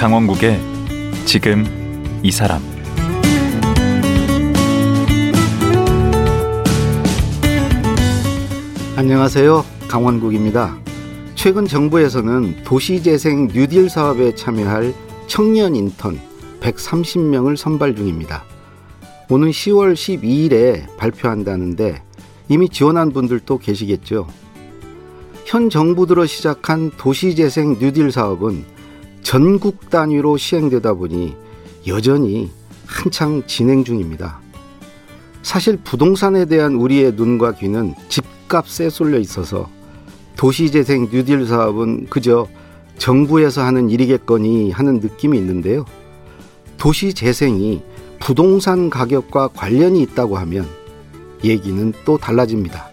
강원국의 지금 이 사람 안녕하세요. 강원국입니다. 최근 정부에서는 도시재생 뉴딜 사업에 참여할 청년 인턴 130명을 선발 중입니다. 오는 10월 12일에 발표한다는데 이미 지원한 분들도 계시겠죠. 현 정부 들어 시작한 도시재생 뉴딜 사업은 전국 단위로 시행되다 보니 여전히 한창 진행 중입니다. 사실 부동산에 대한 우리의 눈과 귀는 집값에 쏠려 있어서 도시재생 뉴딜 사업은 그저 정부에서 하는 일이겠거니 하는 느낌이 있는데요. 도시재생이 부동산 가격과 관련이 있다고 하면 얘기는 또 달라집니다.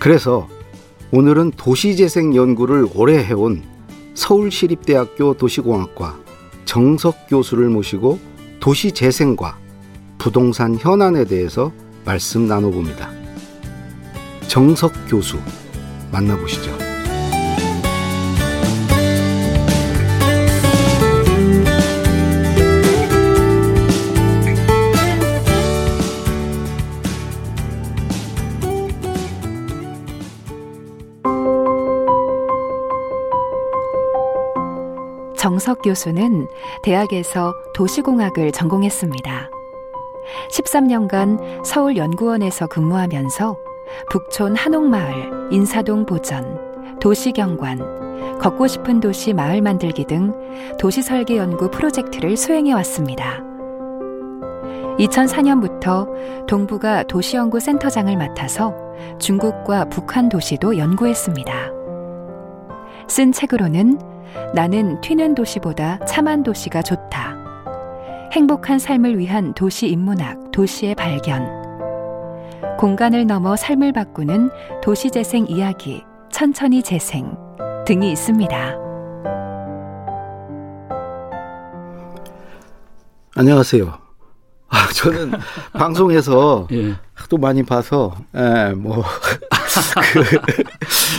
그래서 오늘은 도시재생 연구를 오래 해온 서울시립대학교 도시공학과 정석 교수를 모시고 도시재생과 부동산 현안에 대해서 말씀 나눠봅니다. 정석 교수 만나보시죠. 교수는 대학에서 도시공학을 전공했습니다. 13년간 서울연구원에서 근무하면서 북촌 한옥마을, 인사동 보전, 도시경관, 걷고 싶은 도시 마을 만들기 등 도시설계 연구 프로젝트를 수행해 왔습니다. 2004년부터 동부가 도시연구센터장을 맡아서 중국과 북한 도시도 연구했습니다. 쓴 책으로는 나는 튀는 도시보다 참한 도시가 좋다. 행복한 삶을 위한 도시 인문학, 도시의 발견. 공간을 넘어 삶을 바꾸는 도시 재생 이야기, 천천히 재생 등이 있습니다. 안녕하세요. 아, 저는 방송에서 예. 또 많이 봐서, 예, 뭐, 그,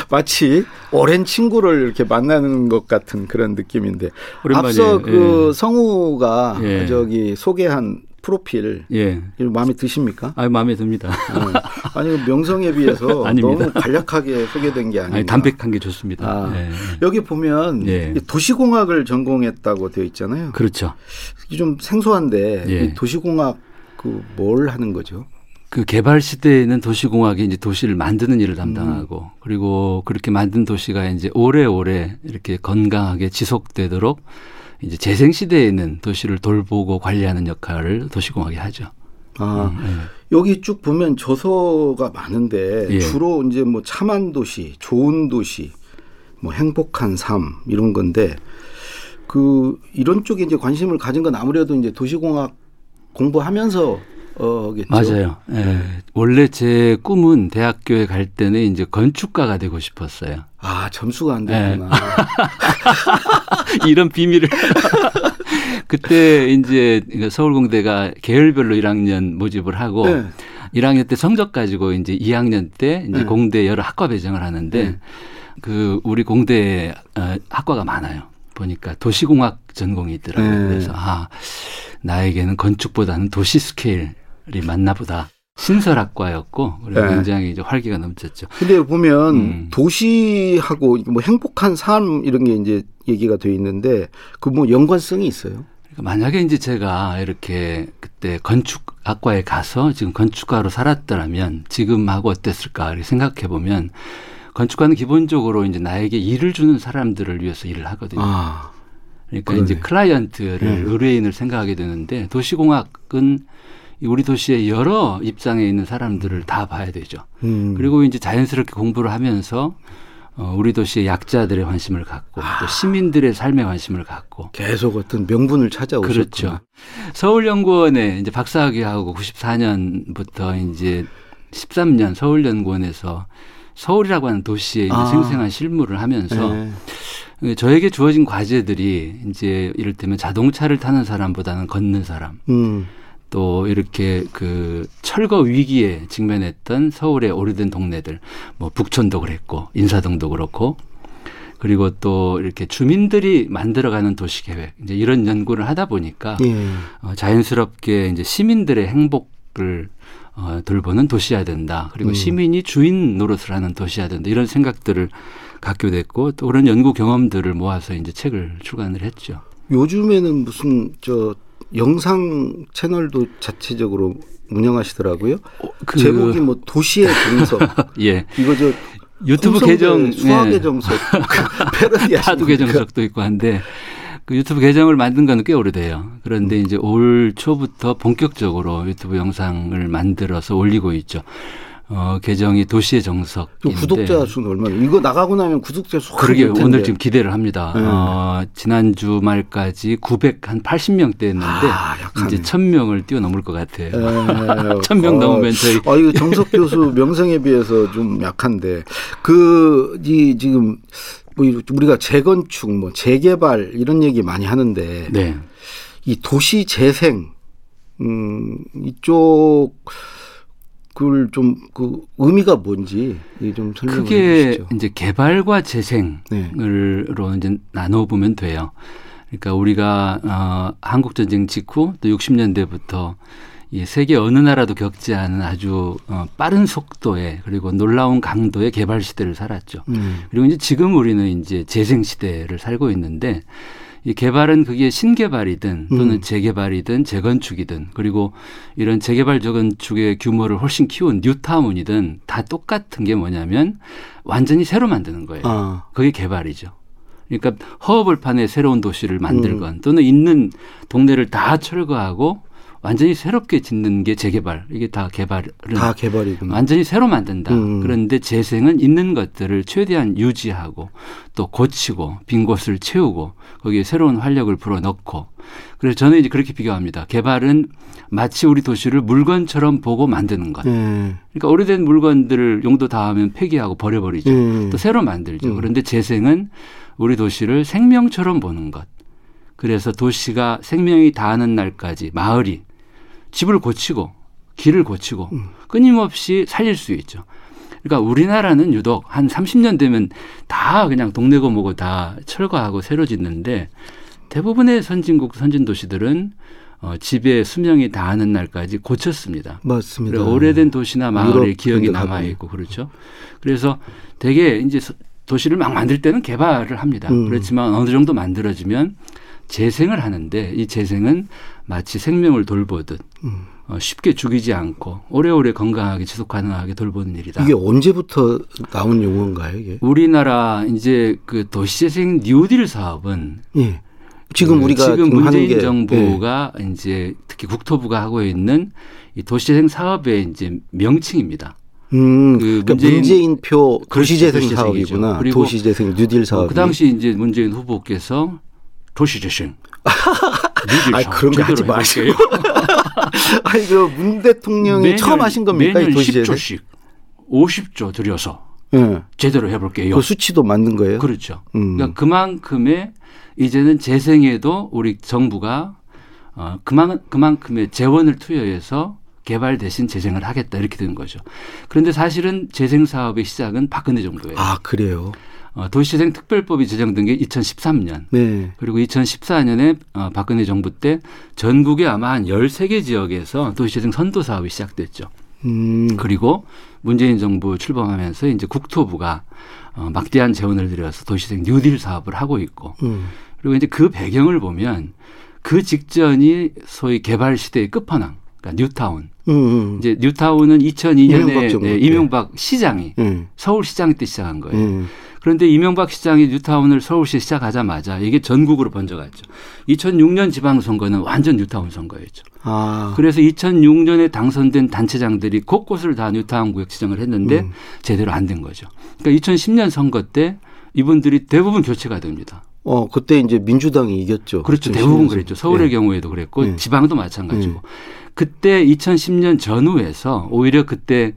마치 오랜 친구를 이렇게 만나는 것 같은 그런 느낌인데. 오랜만이에요. 앞서 그 예. 성우가 예. 저기 소개한 프로필. 예. 마음에 드십니까? 아 마음에 듭니다. 어. 아니, 그 명성에 비해서. 너무 간략하게 소개된 게 아닌가. 아니, 담백한 게 좋습니다. 아, 예. 여기 보면 예. 이 도시공학을 전공했다고 되어 있잖아요. 그렇죠. 좀 생소한데 예. 이 도시공학 그 뭘 하는 거죠? 그 개발 시대에는 도시공학이 이제 도시를 만드는 일을 담당하고 음. 그리고 그렇게 만든 도시가 이제 오래오래 이렇게 건강하게 지속되도록 이제 재생 시대에는 도시를 돌보고 관리하는 역할을 도시공학이 하죠. 아, 음, 예. 여기 쭉 보면 저서가 많은데 예. 주로 이제 뭐 참한 도시, 좋은 도시, 뭐 행복한 삶 이런 건데 그 이런 쪽에 이제 관심을 가진 건 아무래도 이제 도시공학 공부하면서 어겠죠. 맞아요. 예. 원래 제 꿈은 대학교에 갈 때는 이제 건축가가 되고 싶었어요. 아 점수가 안 예. 되구나. 이런 비밀을 그때 이제 서울공대가 계열별로 1학년 모집을 하고 네. 1학년 때 성적 가지고 이제 2학년 때 이제 네. 공대 여러 학과 배정을 하는데 네. 그 우리 공대에 어, 학과가 많아요. 보니까 도시공학 전공이 있더라고요. 네. 그래서 아 나에게는 건축보다는 도시 스케일 이 맞나 보다. 신설학과였고 네. 굉장히 이제 활기가 넘쳤죠. 근데 보면 음. 도시하고 뭐 행복한 삶 이런 게 이제 얘기가 돼 있는데 그 뭐 연관성이 있어요. 그러니까 만약에 이제 제가 이렇게 그때 건축학과에 가서 지금 건축가로 살았더라면 지금하고 어땠을까 생각해 보면 건축가는 기본적으로 이제 나에게 일을 주는 사람들을 위해서 일을 하거든요. 아, 그러니까 그러네. 이제 클라이언트를 네. 의뢰인을 생각하게 되는데 도시공학은 우리 도시의 여러 입장에 있는 사람들을 다 봐야 되죠. 음. 그리고 이제 자연스럽게 공부를 하면서 어, 우리 도시의 약자들의 관심을 갖고 아. 또 시민들의 삶에 관심을 갖고 계속 어떤 명분을 찾아오셨구나. 그렇죠. 서울연구원에 이제 박사학위하고 94년부터 이제 13년 서울연구원에서 서울이라고 하는 도시에 아. 생생한 실무를 하면서 네. 저에게 주어진 과제들이 이제 이를테면 자동차를 타는 사람보다는 걷는 사람 음. 또 이렇게 그 철거 위기에 직면했던 서울의 오래된 동네들 뭐 북촌도 그랬고 인사동도 그렇고 그리고 또 이렇게 주민들이 만들어가는 도시 계획 이제 이런 연구를 하다 보니까 예. 어, 자연스럽게 이제 시민들의 행복을 어, 돌보는 도시여야 된다. 그리고 음. 시민이 주인 노릇을 하는 도시여야 된다. 이런 생각들을 갖게 됐고 또 그런 연구 경험들을 모아서 이제 책을 출간을 했죠. 요즘에는 무슨 저 영상 채널도 자체적으로 운영하시더라고요. 그- 제목이 뭐 도시의 정석. 예. 이거 저 유튜브 계정 수학의 예. 정석 패러디 타도 계정석도 있고 한데 그 유튜브 계정을 만든 건 꽤 오래돼요. 그런데 이제 올 초부터 본격적으로 유튜브 영상을 만들어서 올리고 있죠. 어, 계정이 도시의 정석인데 구독자 수는 얼마나? 이거 나가고 나면 구독자 수 그러게. 오늘 지금 기대를 합니다. 네. 어, 지난 주말까지 900한 80명대였는데 아. 이제 1000명을 뛰어넘을 것 같아요. 에, 천명 어, 넘으면 저희 아 이거 정석 교수 명성에 비해서 좀 약한데 그 이 지금 뭐 우리가 재건축 뭐 재개발 이런 얘기 많이 하는데 네. 이 도시 재생 음 이쪽 그걸 좀 그 의미가 뭔지 좀 설명해 크게 주시죠. 이제 개발과 재생으로 네. 이제 나눠 보면 돼요. 그러니까 우리가 어 한국 전쟁 직후 또 60년대부터 이 세계 어느 나라도 겪지 않은 아주 어 빠른 속도의 그리고 놀라운 강도의 개발 시대를 살았죠. 음. 그리고 이제 지금 우리는 이제 재생 시대를 살고 있는데 이 개발은 그게 신개발이든 또는 음. 재개발이든 재건축이든 그리고 이런 재개발 재건축의 규모를 훨씬 키운 뉴타운이든 다 똑같은 게 뭐냐면 완전히 새로 만드는 거예요. 아. 그게 개발이죠. 그러니까 허허벌판에 새로운 도시를 음. 만들건 또는 있는 동네를 다 철거하고 완전히 새롭게 짓는 게 재개발. 이게 다 개발은 다 개발이구나. 완전히 새로 만든다. 음. 그런데 재생은 있는 것들을 최대한 유지하고 또 고치고 빈 곳을 채우고 거기에 새로운 활력을 불어넣고 그래서 저는 이제 그렇게 비교합니다. 개발은 마치 우리 도시를 물건처럼 보고 만드는 것. 예. 그러니까 오래된 물건들을 용도 다 하면 폐기하고 버려버리죠. 예. 또 새로 만들죠. 음. 그런데 재생은 우리 도시를 생명처럼 보는 것. 그래서 도시가 생명이 다하는 날까지 마을이 집을 고치고 길을 고치고 음. 끊임없이 살릴 수 있죠. 그러니까 우리나라는 유독 한 30년 되면 다 그냥 동네고 뭐고 다 철거하고 새로 짓는데 대부분의 선진국 선진 도시들은 어, 집의 수명이 다하는 날까지 고쳤습니다. 맞습니다. 오래된 도시나 마을의 기억이 남아. 있고 그렇죠. 그래서 되게 이제 서- 도시를 막 만들 때는 개발을 합니다. 음. 그렇지만 어느 정도 만들어지면 재생을 하는데 이 재생은 마치 생명을 돌보듯 음. 어, 쉽게 죽이지 않고 오래오래 건강하게 지속 가능하게 돌보는 일이다. 이게 언제부터 나온 용어인가요, 이게? 우리나라 이제 그 도시재생 뉴딜 사업은 예. 지금 그 우리가 지금 문재인 게 예. 정부가 이제 특히 국토부가 하고 있는 이 도시재생 사업의 이제 명칭입니다. 음, 그 그러니까 문재인- 문재인표 그렇죠, 도시재생 도시재생이죠. 사업이구나. 그리고 도시재생 뉴딜 사업. 어, 그 당시 이제 문재인 후보께서 도시재생 아 그런 거 하지 마시고. 아니 그문 대통령이 매년- 처음 하신 겁니까 이 매년 도시재생? 10조씩 50조 들여서 예. 제대로 해볼게요. 그 수치도 만든 거예요. 그렇죠. 음. 그러니까 그만큼의 이제는 재생에도 우리 정부가 어, 그만, 그만큼의 재원을 투여해서 개발 대신 재생을 하겠다 이렇게 되는 거죠. 그런데 사실은 재생 사업의 시작은 박근혜 정부예요. 아 그래요. 어, 도시재생 특별법이 제정된 게 2013년. 네. 그리고 2014년에 어, 박근혜 정부 때 전국에 아마 한 13개 지역에서 도시재생 선도 사업이 시작됐죠. 음. 그리고 문재인 정부 출범하면서 이제 국토부가 어, 막대한 재원을 들여서 도시재생 뉴딜 사업을 하고 있고 음. 그리고 이제 그 배경을 보면 그 직전이 소위 개발 시대의 끝판왕, 그러니까 뉴타운. 음, 음. 이제 뉴타운은 이명박 2002년에 정부 네, 때. 이명박 시장이 예. 서울시장 때 시작한 거예요. 예. 그런데 이명박 시장이 뉴타운을 서울시에 시작하자마자 이게 전국으로 번져갔죠. 2006년 지방선거는 완전 뉴타운 선거였죠. 아. 그래서 2006년에 당선된 단체장들이 곳곳을 다 뉴타운 구역 지정을 했는데 음. 제대로 안 된 거죠. 그러니까 2010년 선거 때 이분들이 대부분 교체가 됩니다. 어 그때 이제 민주당이 이겼죠. 그렇죠. 대부분. 그랬죠. 서울의 예. 경우에도 그랬고 예. 지방도 마찬가지고. 그때 2010년 전후에서 오히려 그때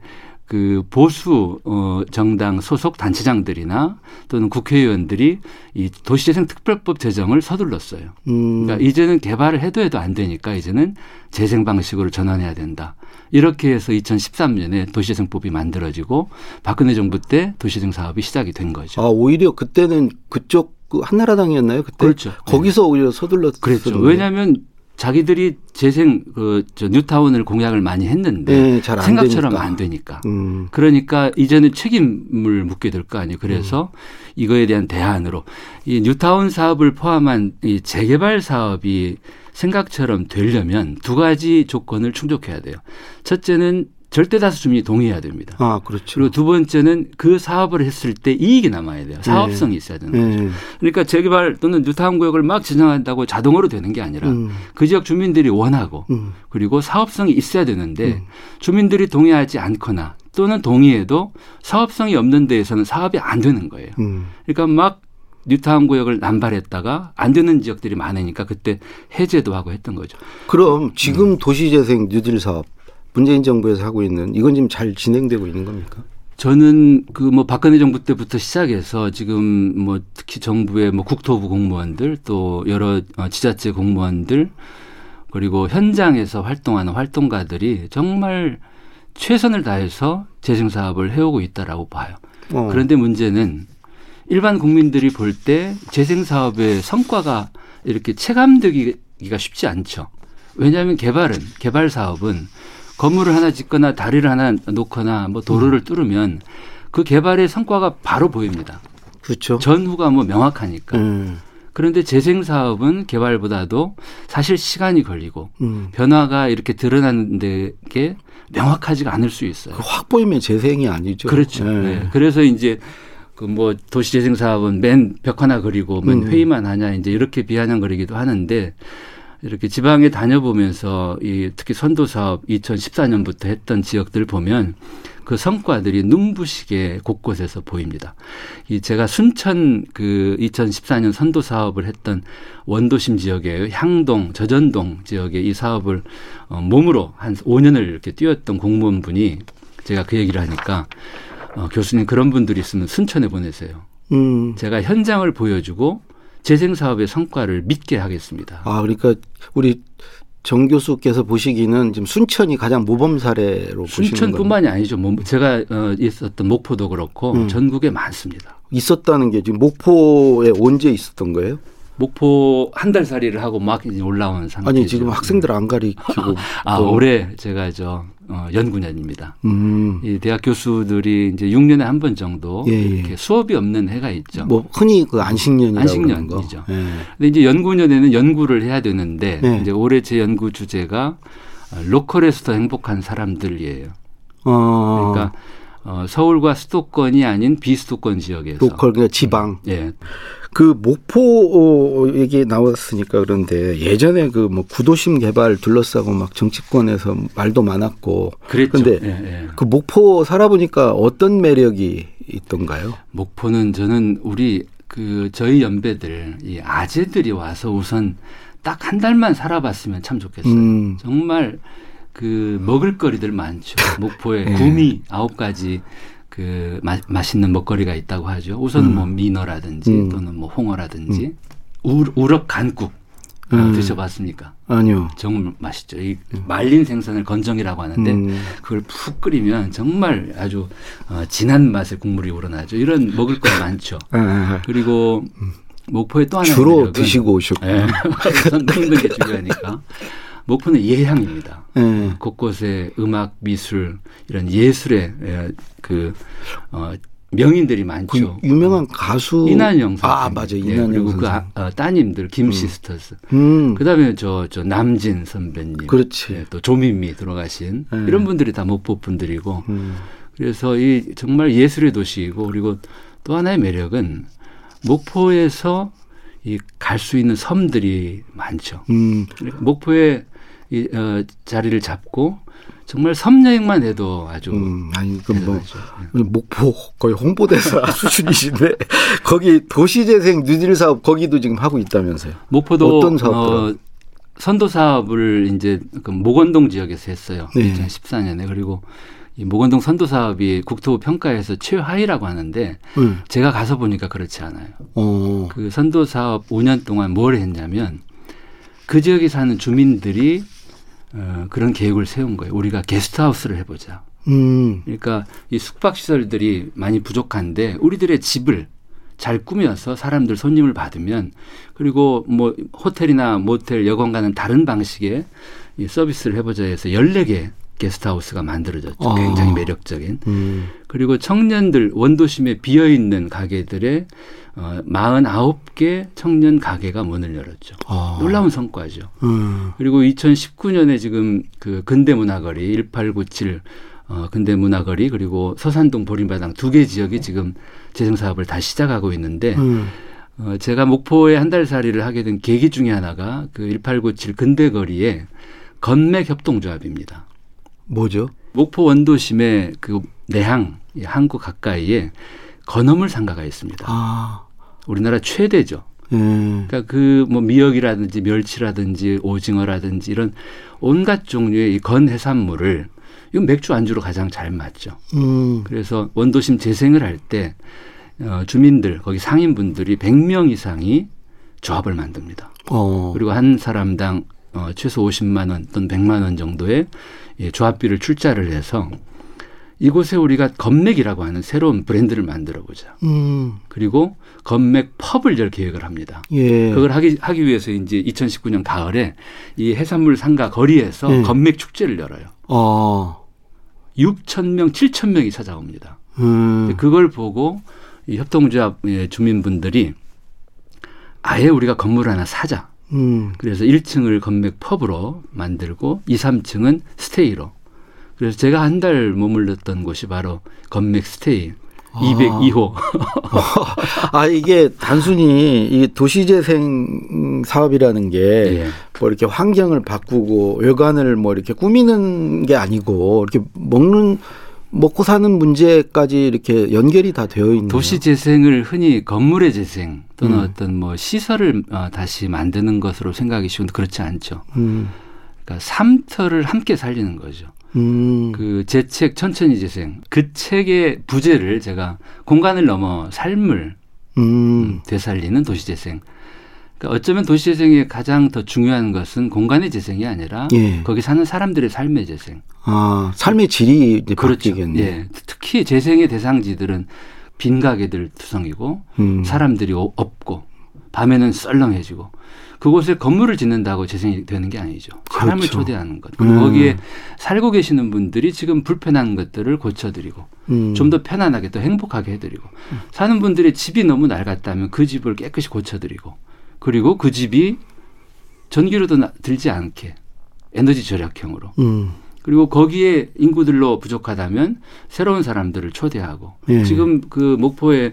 그 보수 어 정당 소속 단체장들이나 또는 국회의원들이 이 도시재생 특별법 제정을 서둘렀어요. 음. 그러니까 이제는 개발을 해도 해도 안 되니까 이제는 재생 방식으로 전환해야 된다. 이렇게 해서 2013년에 도시재생법이 만들어지고 박근혜 정부 때 도시재생 사업이 시작이 된 거죠. 아 오히려 그때는 그쪽 그 한나라당이었나요? 그때 그렇죠. 거기서 오히려 서둘렀. 그랬죠. 왜냐하면 자기들이 재생 그 저 뉴타운을 공약을 많이 했는데 네, 잘안 생각처럼 되니까. 안 되니까. 음. 그러니까 이제는 책임을 묻게 될 거 아니에요. 그래서 이거에 대한 대안으로 이 뉴타운 사업을 포함한 이 재개발 사업이 생각처럼 되려면 두 가지 조건을 충족해야 돼요. 첫째는 절대 다수 주민이 동의해야 됩니다. 아 그렇죠. 그리고 두 번째는 그 사업을 했을 때 이익이 남아야 돼요. 사업성이 있어야 되는 거죠. 네. 그러니까 재개발 또는 뉴타운 구역을 막 지정한다고 자동으로 되는 게 아니라 음. 그 지역 주민들이 원하고 음. 그리고 사업성이 있어야 되는데 주민들이 동의하지 않거나 또는 동의해도 사업성이 없는 데에서는 사업이 안 되는 거예요. 음. 그러니까 막 뉴타운 구역을 남발했다가 안 되는 지역들이 많으니까 그때 해제도 하고 했던 거죠. 그럼 지금 도시재생 뉴딜 사업 문재인 정부에서 하고 있는 이건 지금 잘 진행되고 있는 겁니까? 저는 그 뭐 박근혜 정부 때부터 시작해서 지금 뭐 특히 정부의 뭐 국토부 공무원들 또 여러 어, 지자체 공무원들 그리고 현장에서 활동하는 활동가들이 정말 최선을 다해서 재생 사업을 해오고 있다라고 봐요. 어. 그런데 문제는 일반 국민들이 볼 때 재생 사업의 성과가 이렇게 체감되기가 쉽지 않죠. 왜냐하면 개발은 개발 사업은 건물을 하나 짓거나 다리를 하나 놓거나 뭐 도로를 뚫으면 그 개발의 성과가 바로 보입니다. 그렇죠. 전후가 뭐 명확하니까. 음. 그런데 재생 사업은 개발보다도 사실 시간이 걸리고 음. 변화가 이렇게 드러나는 게 명확하지가 않을 수 있어요. 그확 보이면 재생이 아니죠. 그렇죠. 예. 네. 그래서 이제 그 뭐 도시재생 사업은 맨 벽 하나 그리고 맨 음. 회의만 하냐 이제 이렇게 비아냥거리기도 하는데 이렇게 지방에 다녀보면서 이 특히 선도 사업 2014년부터 했던 지역들 보면 그 성과들이 눈부시게 곳곳에서 보입니다. 이 제가 순천 그 2014년 선도 사업을 했던 원도심 지역의 향동, 저전동 지역의 이 사업을 어, 몸으로 한 5년을 이렇게 뛰었던 공무원분이 제가 그 얘기를 하니까 어, 교수님 그런 분들이 있으면 순천에 보내세요. 음. 제가 현장을 보여주고 재생 사업의 성과를 믿게 하겠습니다. 아 그러니까 우리 정 교수께서 보시기는 지금 순천이 가장 모범 사례로. 순천뿐만이 아니죠. 뭐 제가 어, 있었던 목포도 그렇고 음. 전국에 많습니다. 있었다는 게 지금 목포에 언제 있었던 거예요? 목포 한 달 살이를 하고 막 올라온 상태죠. 아니 지금 학생들 안 가리키고 아 또- 올해 제가 저 어, 연구년입니다. 음. 이 대학 교수들이 이제 6년에 한 번 정도 예, 예. 이렇게 수업이 없는 해가 있죠. 뭐 흔히 그 안식년이라고 안식년이죠. 예. 근데 이제 연구년에는 연구를 해야 되는데 네. 이제 올해 제 연구 주제가 어, 로컬에서 더 행복한 사람들이에요. 어, 그러니까 어, 서울과 수도권이 아닌 비수도권 지역에서 로컬 그러니까 지방 예. 그 목포 얘기 나왔으니까 그런데 예전에 그 뭐 구도심 개발 둘러싸고 막 정치권에서 말도 많았고 그랬죠. 근데 예, 예. 그 목포 살아보니까 어떤 매력이 있던가요? 목포는 저는 우리 그 저희 연배들 이 아재들이 와서 우선 딱 한 달만 살아봤으면 참 좋겠어요. 음. 정말 그 먹을거리들 많죠. 목포에 네. 구미 아홉 가지 그 마, 맛있는 먹거리가 있다고 하죠. 우선 뭐 민어라든지 음. 또는 뭐 홍어라든지 우, 우럭 간국 아, 음. 드셔봤습니까? 아니요. 정말 맛있죠. 이 말린 생선을 건정이라고 하는데 음. 그걸 푹 끓이면 정말 아주 어, 진한 맛의 국물이 우러나죠. 이런 먹을 거 많죠. 아, 아, 그리고 목포에 또 아. 하나 주로 드시고 오셨고. 예. 우선 먹는 게 중요하니까. 목포는 예향입니다. 예. 곳곳에 음악, 미술 이런 예술의 예, 그 어, 명인들이 그 많죠. 유명한 가수 이난영 선생. 아 맞아 예, 이난영 그리고 선생. 그 아, 어, 따님들 김 시스터스. 음. 그다음에 저저 남진 선배님. 그렇지. 예, 또 조미미 들어가신 네. 이런 분들이 다 목포 분들이고 음. 그래서 이 정말 예술의 도시이고 그리고 또 하나의 매력은 목포에서 이 갈 수 있는 섬들이 많죠. 음. 목포에 이 어, 자리를 잡고 정말 섬 여행만 해도 아주 음. 아니 그뭐. 목포 거의 홍보대사 수준이신데 거기 도시재생 뉴딜 사업 거기도 지금 하고 있다면서요. 목포도 어떤 사업들을? 어, 선도 사업을 이제 그 목원동 지역에서 했어요. 네. 2014년에 그리고 이 모건동 선도 사업이 국토부 평가에서 최하위라고 하는데 음. 제가 가서 보니까 그렇지 않아요. 어. 그 선도 사업 5년 동안 뭘 했냐면 그 지역에 사는 주민들이 어, 그런 계획을 세운 거예요. 우리가 게스트하우스를 해보자. 음. 그러니까 이 숙박 시설들이 많이 부족한데 우리들의 집을 잘 꾸며서 사람들 손님을 받으면 그리고 뭐 호텔이나 모텔 여관과는 다른 방식의 이 서비스를 해보자 해서 14개 게스트하우스가 만들어졌죠. 아. 굉장히 매력적인. 음. 그리고 청년들 원도심에 비어 있는 가게들의 어 49개 청년 가게가 문을 열었죠. 아. 놀라운 성과죠. 음. 그리고 2019년에 지금 그 근대 문화거리 1897 어, 근대 문화거리 그리고 서산동 보림바당 두 개 지역이 지금 재생 사업을 다시 시작하고 있는데 음. 어, 제가 목포에 한 달 살이를 하게 된 계기 중에 하나가 그 1897 근대거리의 건맥 협동조합입니다. 뭐죠? 목포 원도심의 그 내항 이 항구 가까이에 건어물 상가가 있습니다. 아. 우리나라 최대죠. 예. 그러니까 그 뭐 미역이라든지 멸치라든지 오징어라든지 이런 온갖 종류의 이 건 해산물을 이건 맥주 안주로 가장 잘 맞죠. 음. 그래서 원도심 재생을 할 때 어, 주민들 거기 상인분들이 100명 이상이 조합을 만듭니다. 어. 그리고 한 사람당 어, 최소 50만 원 또는 100만 원 정도의 예, 조합비를 출자를 해서 이곳에 우리가 건맥이라고 하는 새로운 브랜드를 만들어 보자. 음. 그리고 건맥 펍을 열 계획을 합니다. 예. 그걸 하기, 하기 위해서 이제 2019년 가을에 이 해산물 상가 거리에서 네. 건맥 축제를 열어요. 어. 6천 명, 7천 명이 찾아옵니다. 음. 그걸 보고 이 협동조합의 주민분들이 아예 우리가 건물 하나 사자. 음. 그래서 1층을 건맥 펍으로 만들고 2, 3층은 스테이로. 그래서 제가 한 달 머물렀던 곳이 바로 건맥 스테이 아. 202호. 아 이게 단순히 이 도시재생 사업이라는 게 예. 뭐 이렇게 환경을 바꾸고 외관을 뭐 이렇게 꾸미는 게 아니고 이렇게 먹는 먹고 사는 문제까지 이렇게 연결이 다 되어 있는 도시 재생을 흔히 건물의 재생 또는 음. 어떤 뭐 시설을 어, 다시 만드는 것으로 생각이 쉬운데 그렇지 않죠. 음. 그러니까 삼터를 함께 살리는 거죠. 음. 그제 책 천천히 재생 그 책의 부제를 제가 공간을 넘어 삶을 음. 되살리는 도시 재생. 그러니까 어쩌면 도시 재생의 가장 더 중요한 것은 공간의 재생이 아니라 예. 거기 사는 사람들의 삶의 재생. 아 삶의 질이 그렇죠. 바뀌겠네. 예. 특히 재생의 대상지들은 빈 가게들 투성이고 음. 사람들이 오- 없고 밤에는 썰렁해지고 그곳에 건물을 짓는다고 재생이 되는 게 아니죠. 사람을 그렇죠. 초대하는 것. 그리고 음. 거기에 살고 계시는 분들이 지금 불편한 것들을 고쳐드리고 음. 좀더 편안하게 더 행복하게 해드리고 사는 분들의 집이 너무 낡았다면 그 집을 깨끗이 고쳐드리고 그리고 그 집이 전기료도 나- 들지 않게 에너지 절약형으로 음. 그리고 거기에 인구들로 부족하다면 새로운 사람들을 초대하고 예. 지금 그 목포에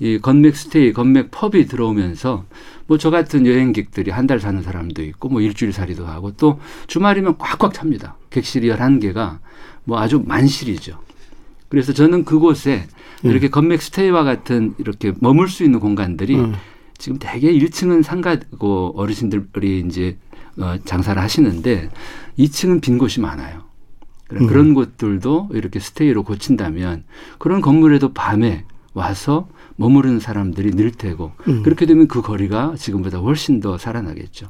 이 건맥 스테이, 건맥 펍이 들어오면서 뭐 저 같은 여행객들이 한 달 사는 사람도 있고 뭐 일주일 살이도 하고 또 주말이면 꽉꽉 찹니다. 객실이 11개가 뭐 아주 만실이죠. 그래서 저는 그곳에 예. 이렇게 건맥 스테이와 같은 이렇게 머물 수 있는 공간들이 음. 지금 대개 1층은 상가고 어르신들이 이제 어, 장사를 하시는데 2층은 빈 곳이 많아요. 그래, 음. 그런 곳들도 이렇게 스테이로 고친다면 그런 건물에도 밤에 와서 머무르는 사람들이 늘 테고 음. 그렇게 되면 그 거리가 지금보다 훨씬 더 살아나겠죠.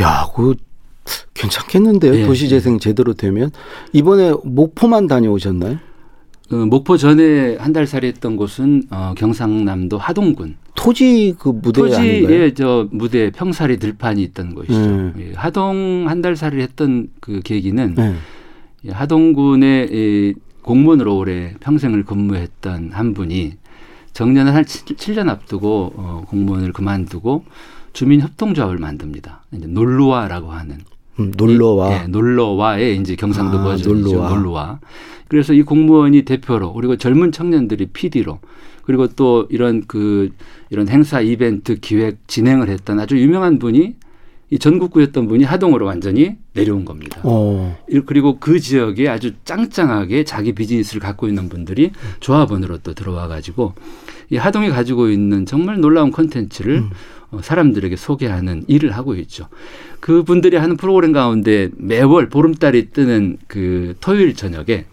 야, 그 괜찮겠는데요. 예. 도시재생 제대로 되면 이번에 목포만 다녀오셨나요? 어, 목포 전에 한 달 살이 했던 곳은 어, 경상남도 하동군 토지 그 무대 아닌가요? 토지에 저 무대 평사리 들판이 있던 곳이죠. 음. 예, 하동 한 달 살이를 했던 그 계기는 네. 예, 하동군에 이 공무원으로 오래 평생을 근무했던 한 분이 정년을 한 7, 년 앞두고 어, 공무원을 그만두고 주민협동조합을 만듭니다. 이제 놀루와라고 하는 음, 놀러와. 예, 놀러와의 이제 경상도 아, 버전이죠. 놀러와. 놀러와. 그래서 이 공무원이 대표로 그리고 젊은 청년들이 PD로 그리고 또 이런 그 이런 행사 이벤트 기획 진행을 했던 아주 유명한 분이 이 전국구였던 분이 하동으로 완전히 내려온 겁니다. 어. 이- 그리고 그 지역에 아주 짱짱하게 자기 비즈니스를 갖고 있는 분들이 조합원으로 또 들어와 가지고 이 하동이 가지고 있는 정말 놀라운 콘텐츠를 어, 사람들에게 소개하는 일을 하고 있죠. 그 분들이 하는 프로그램 가운데 매월 보름달이 뜨는 그 토요일 저녁에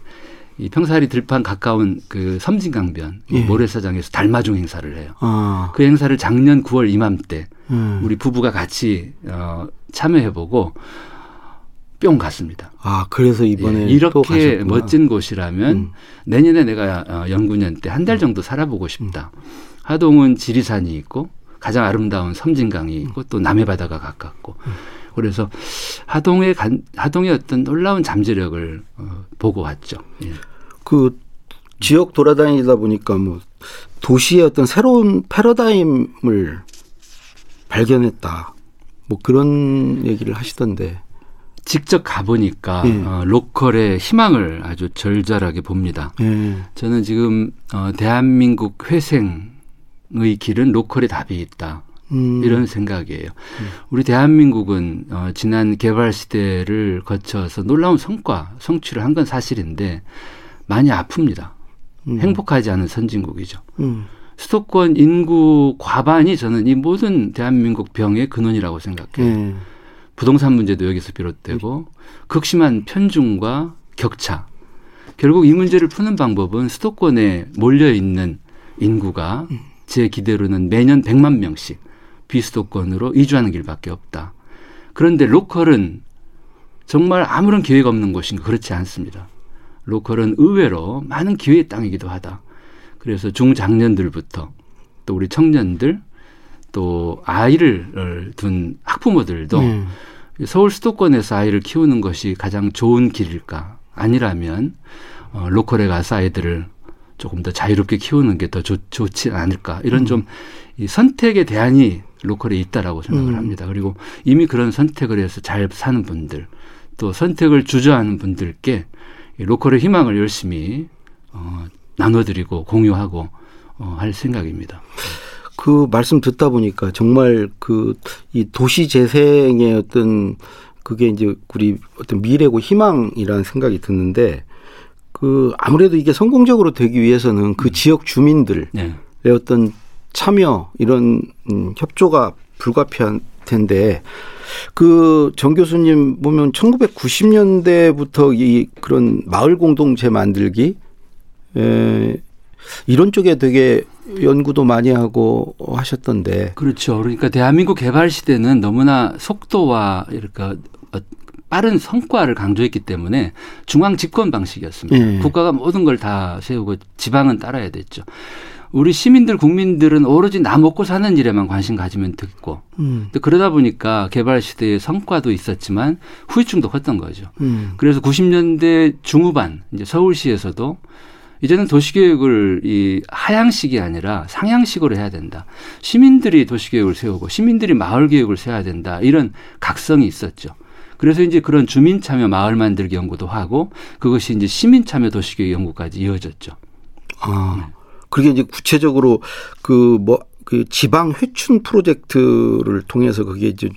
이 평사리 들판 가까운 그 섬진강변 예. 모래사장에서 달마중 행사를 해요. 아. 그 행사를 작년 9월 이맘때 음. 우리 부부가 같이 어, 참여해보고 뿅 갔습니다. 아 그래서 이번에 예, 이렇게 멋진 곳이라면 음. 내년에 내가 어, 연구년 때 한 달 정도 살아보고 싶다. 음. 하동은 지리산이 있고 가장 아름다운 섬진강이 있고 또 남해 바다가 가깝고 음. 그래서 하동의 간, 하동의 어떤 놀라운 잠재력을 어, 보고 왔죠. 예. 그 지역 돌아다니다 보니까 뭐 도시의 어떤 새로운 패러다임을 발견했다. 뭐 그런 얘기를 하시던데. 직접 가보니까 예. 어, 로컬의 희망을 아주 절절하게 봅니다. 예. 저는 지금 어, 대한민국 회생의 길은 로컬에 답이 있다. 음. 이런 생각이에요. 음. 우리 대한민국은 어, 지난 개발 시대를 거쳐서 놀라운 성과, 성취를 한 건 사실인데 많이 아픕니다. 음. 행복하지 않은 선진국이죠. 음. 수도권 인구 과반이 저는 이 모든 대한민국 병의 근원이라고 생각해요. 네. 부동산 문제도 여기서 비롯되고 극심한 편중과 격차. 결국 이 문제를 푸는 방법은 수도권에 몰려 있는 인구가 음. 제 기대로는 매년 100만 명씩 비수도권으로 이주하는 길밖에 없다. 그런데 로컬은 정말 아무런 기회가 없는 곳인가 그렇지 않습니다. 로컬은 의외로 많은 기회의 땅이기도 하다. 그래서 중장년들부터 또 우리 청년들 또 아이를 둔 학부모들도 음. 서울 수도권에서 아이를 키우는 것이 가장 좋은 길일까? 아니라면 어, 로컬에 가서 아이들을 조금 더 자유롭게 키우는 게 더 좋지 않을까? 이런 음. 좀이 선택의 대안이 로컬에 있다라고 생각을 음. 합니다. 그리고 이미 그런 선택을 해서 잘 사는 분들 또 선택을 주저하는 분들께 로컬의 희망을 열심히 어, 나눠드리고 공유하고 어, 할 생각입니다. 그 말씀 듣다 보니까 정말 그 이 도시 재생의 어떤 그게 이제 우리 어떤 미래고 희망이라는 생각이 드는데 그 아무래도 이게 성공적으로 되기 위해서는 그 음. 지역 주민들의 네. 어떤 참여 이런 음, 협조가 불가피한 텐데 그정 교수님 보면 1990년대부터 이 그런 마을 공동체 만들기 에, 이런 쪽에 되게 연구도 많이 하고 하셨던데. 그렇죠. 그러니까 대한민국 개발 시대는 너무나 속도와 이렇게 어, 빠른 성과를 강조했기 때문에 중앙 집권 방식이었습니다. 네. 국가가 모든 걸 다 세우고 지방은 따라야 됐죠. 우리 시민들 국민들은 오로지 나 먹고 사는 일에만 관심 가지면 듣고 음. 그러다 보니까 개발 시대의 성과도 있었지만 후유증도 컸던 거죠. 음. 그래서 90년대 중후반 이제 서울시에서도 이제는 도시계획을 이 하향식이 아니라 상향식으로 해야 된다. 시민들이 도시계획을 세우고 시민들이 마을계획을 세워야 된다. 이런 각성이 있었죠. 그래서 이제 그런 주민 참여 마을 만들기 연구도 하고 그것이 이제 시민 참여 도시계획 연구까지 이어졌죠. 아. 그게 이제 구체적으로 그 뭐 그 지방 회춘 프로젝트를 통해서 그게 이제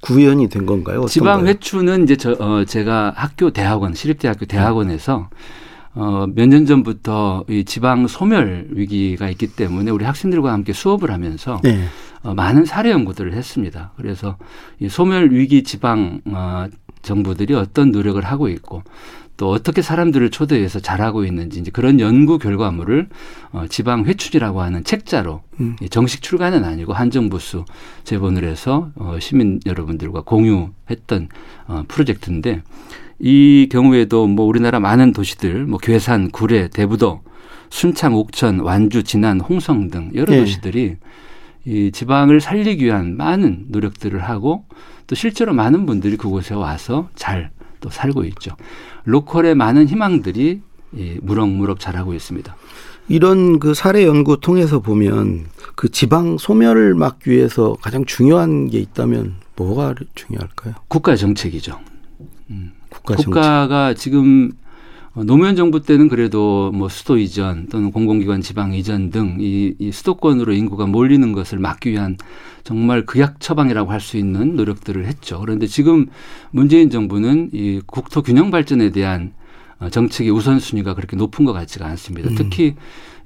구현이 된 건가요? 지방 회춘은 이제 저 어, 제가 학교 대학원 시립대학교 대학원에서 어, 몇 년 전부터 이 지방 소멸 위기가 있기 때문에 우리 학생들과 함께 수업을 하면서 네. 어, 많은 사례 연구들을 했습니다. 그래서 이 소멸 위기 지방 어, 정부들이 어떤 노력을 하고 있고 또 어떻게 사람들을 초대해서 잘하고 있는지 이제 그런 연구 결과물을 어, 지방 회출이라고 하는 책자로 음. 정식 출간은 아니고 한정부수 제본을 해서 어, 시민 여러분들과 공유했던 어, 프로젝트인데 이 경우에도 뭐 우리나라 많은 도시들 뭐 괴산, 구례, 대부도, 순창, 옥천, 완주, 진안, 홍성 등 여러 네. 도시들이 이 지방을 살리기 위한 많은 노력들을 하고 또 실제로 많은 분들이 그곳에 와서 잘 또 살고 있죠. 로컬의 많은 희망들이 예, 무럭무럭 자라고 있습니다. 이런 그 사례 연구 통해서 보면 그 지방 소멸을 막기 위해서 가장 중요한 게 있다면 뭐가 중요할까요? 국가 정책이죠. 음. 국가 정책. 국가가 지금 노무현 정부 때는 그래도 뭐 수도 이전 또는 공공기관 지방 이전 등이 이 수도권으로 인구가 몰리는 것을 막기 위한 정말 극약 처방이라고 할 수 있는 노력들을 했죠. 그런데 지금 문재인 정부는 이 국토 균형 발전에 대한 어, 정책의 우선순위가 그렇게 높은 것 같지가 않습니다. 음. 특히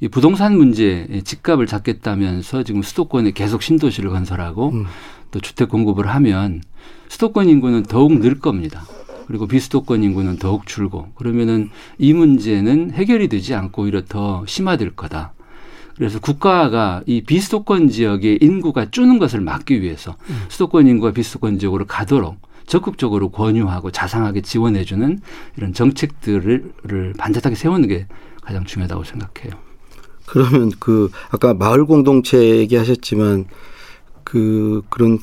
이 부동산 문제 집값을 잡겠다면서 지금 수도권에 계속 신도시를 건설하고 음. 또 주택 공급을 하면 수도권 인구는 더욱 늘 겁니다. 그리고 비수도권 인구는 더욱 줄고 그러면은 이 문제는 해결이 되지 않고 오히려 더 심화될 거다. 그래서 국가가 이 비수도권 지역의 인구가 줄는 것을 막기 위해서 음. 수도권 인구가 비수도권 지역으로 가도록 적극적으로 권유하고 자상하게 지원해주는 이런 정책들을 반듯하게 세우는 게 가장 중요하다고 생각해요. 그러면 그 아까 마을 공동체 얘기하셨지만 그 그런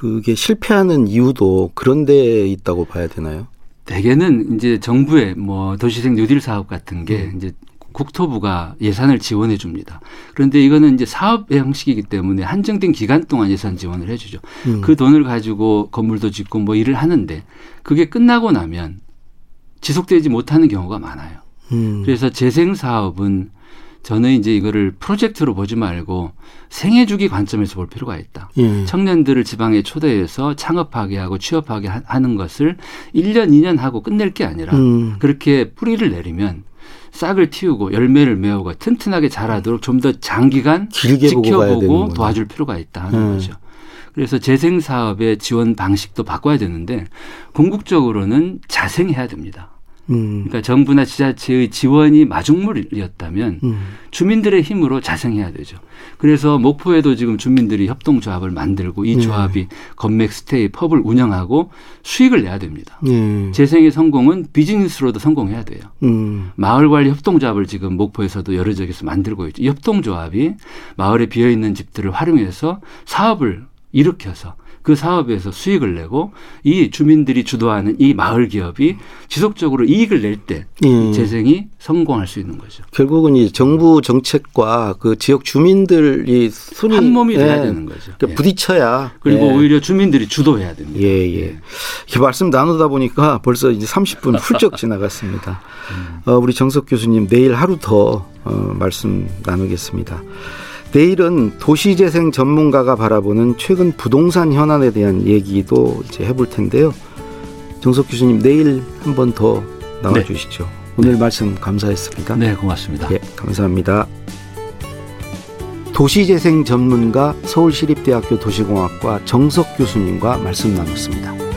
그게 실패하는 이유도 그런 데 있다고 봐야 되나요? 대개는 이제 정부의 뭐 도시생 뉴딜 사업 같은 게 음. 이제 국토부가 예산을 지원해 줍니다. 그런데 이거는 이제 사업 형식이기 때문에 한정된 기간 동안 예산 지원을 해 주죠. 음. 그 돈을 가지고 건물도 짓고 뭐 일을 하는데 그게 끝나고 나면 지속되지 못하는 경우가 많아요. 음. 그래서 재생 사업은 저는 이제 이거를 프로젝트로 보지 말고 생애 주기 관점에서 볼 필요가 있다. 예. 청년들을 지방에 초대해서 창업하게 하고 취업하게 하는 것을 1년, 2년 하고 끝낼 게 아니라 음. 그렇게 뿌리를 내리면 싹을 틔우고 열매를 메우고 튼튼하게 자라도록 좀 더 장기간 지켜보고 도와줄 필요가 있다 하는 음. 거죠. 그래서 재생 사업의 지원 방식도 바꿔야 되는데 궁극적으로는 자생해야 됩니다. 음. 그러니까 정부나 지자체의 지원이 마중물이었다면 음. 주민들의 힘으로 자생해야 되죠. 그래서 목포에도 지금 주민들이 협동조합을 만들고 이 네. 조합이 네. 건맥 스테이 펍을 운영하고 수익을 내야 됩니다. 네. 재생의 성공은 비즈니스로도 성공해야 돼요. 음. 마을관리 협동조합을 지금 목포에서도 여러 지역에서 만들고 있죠. 이 협동조합이 마을에 비어있는 집들을 활용해서 사업을 일으켜서 그 사업에서 수익을 내고 이 주민들이 주도하는 이 마을 기업이 지속적으로 이익을 낼때 예. 재생이 성공할 수 있는 거죠. 결국은 이 정부 정책과 그 지역 주민들이 순위 한 몸이 돼야 예. 되는 거죠. 그러니까 예. 부딪혀야 그리고 예. 오히려 주민들이 주도해야 됩니다. 예, 예. 예. 이렇게 말씀 나누다 보니까 벌써 이제 30분 훌쩍 지나갔습니다. 음. 어, 우리 정석 교수님 내일 하루 더 어, 말씀 나누겠습니다. 내일은 도시재생 전문가가 바라보는 최근 부동산 현안에 대한 얘기도 이제 해볼 텐데요. 정석 교수님 내일 한 번 더 나와주시죠. 네. 오늘 네. 말씀 감사했습니다. 네, 고맙습니다. 예, 감사합니다. 도시재생 전문가 서울시립대학교 도시공학과 정석 교수님과 말씀 나눴습니다.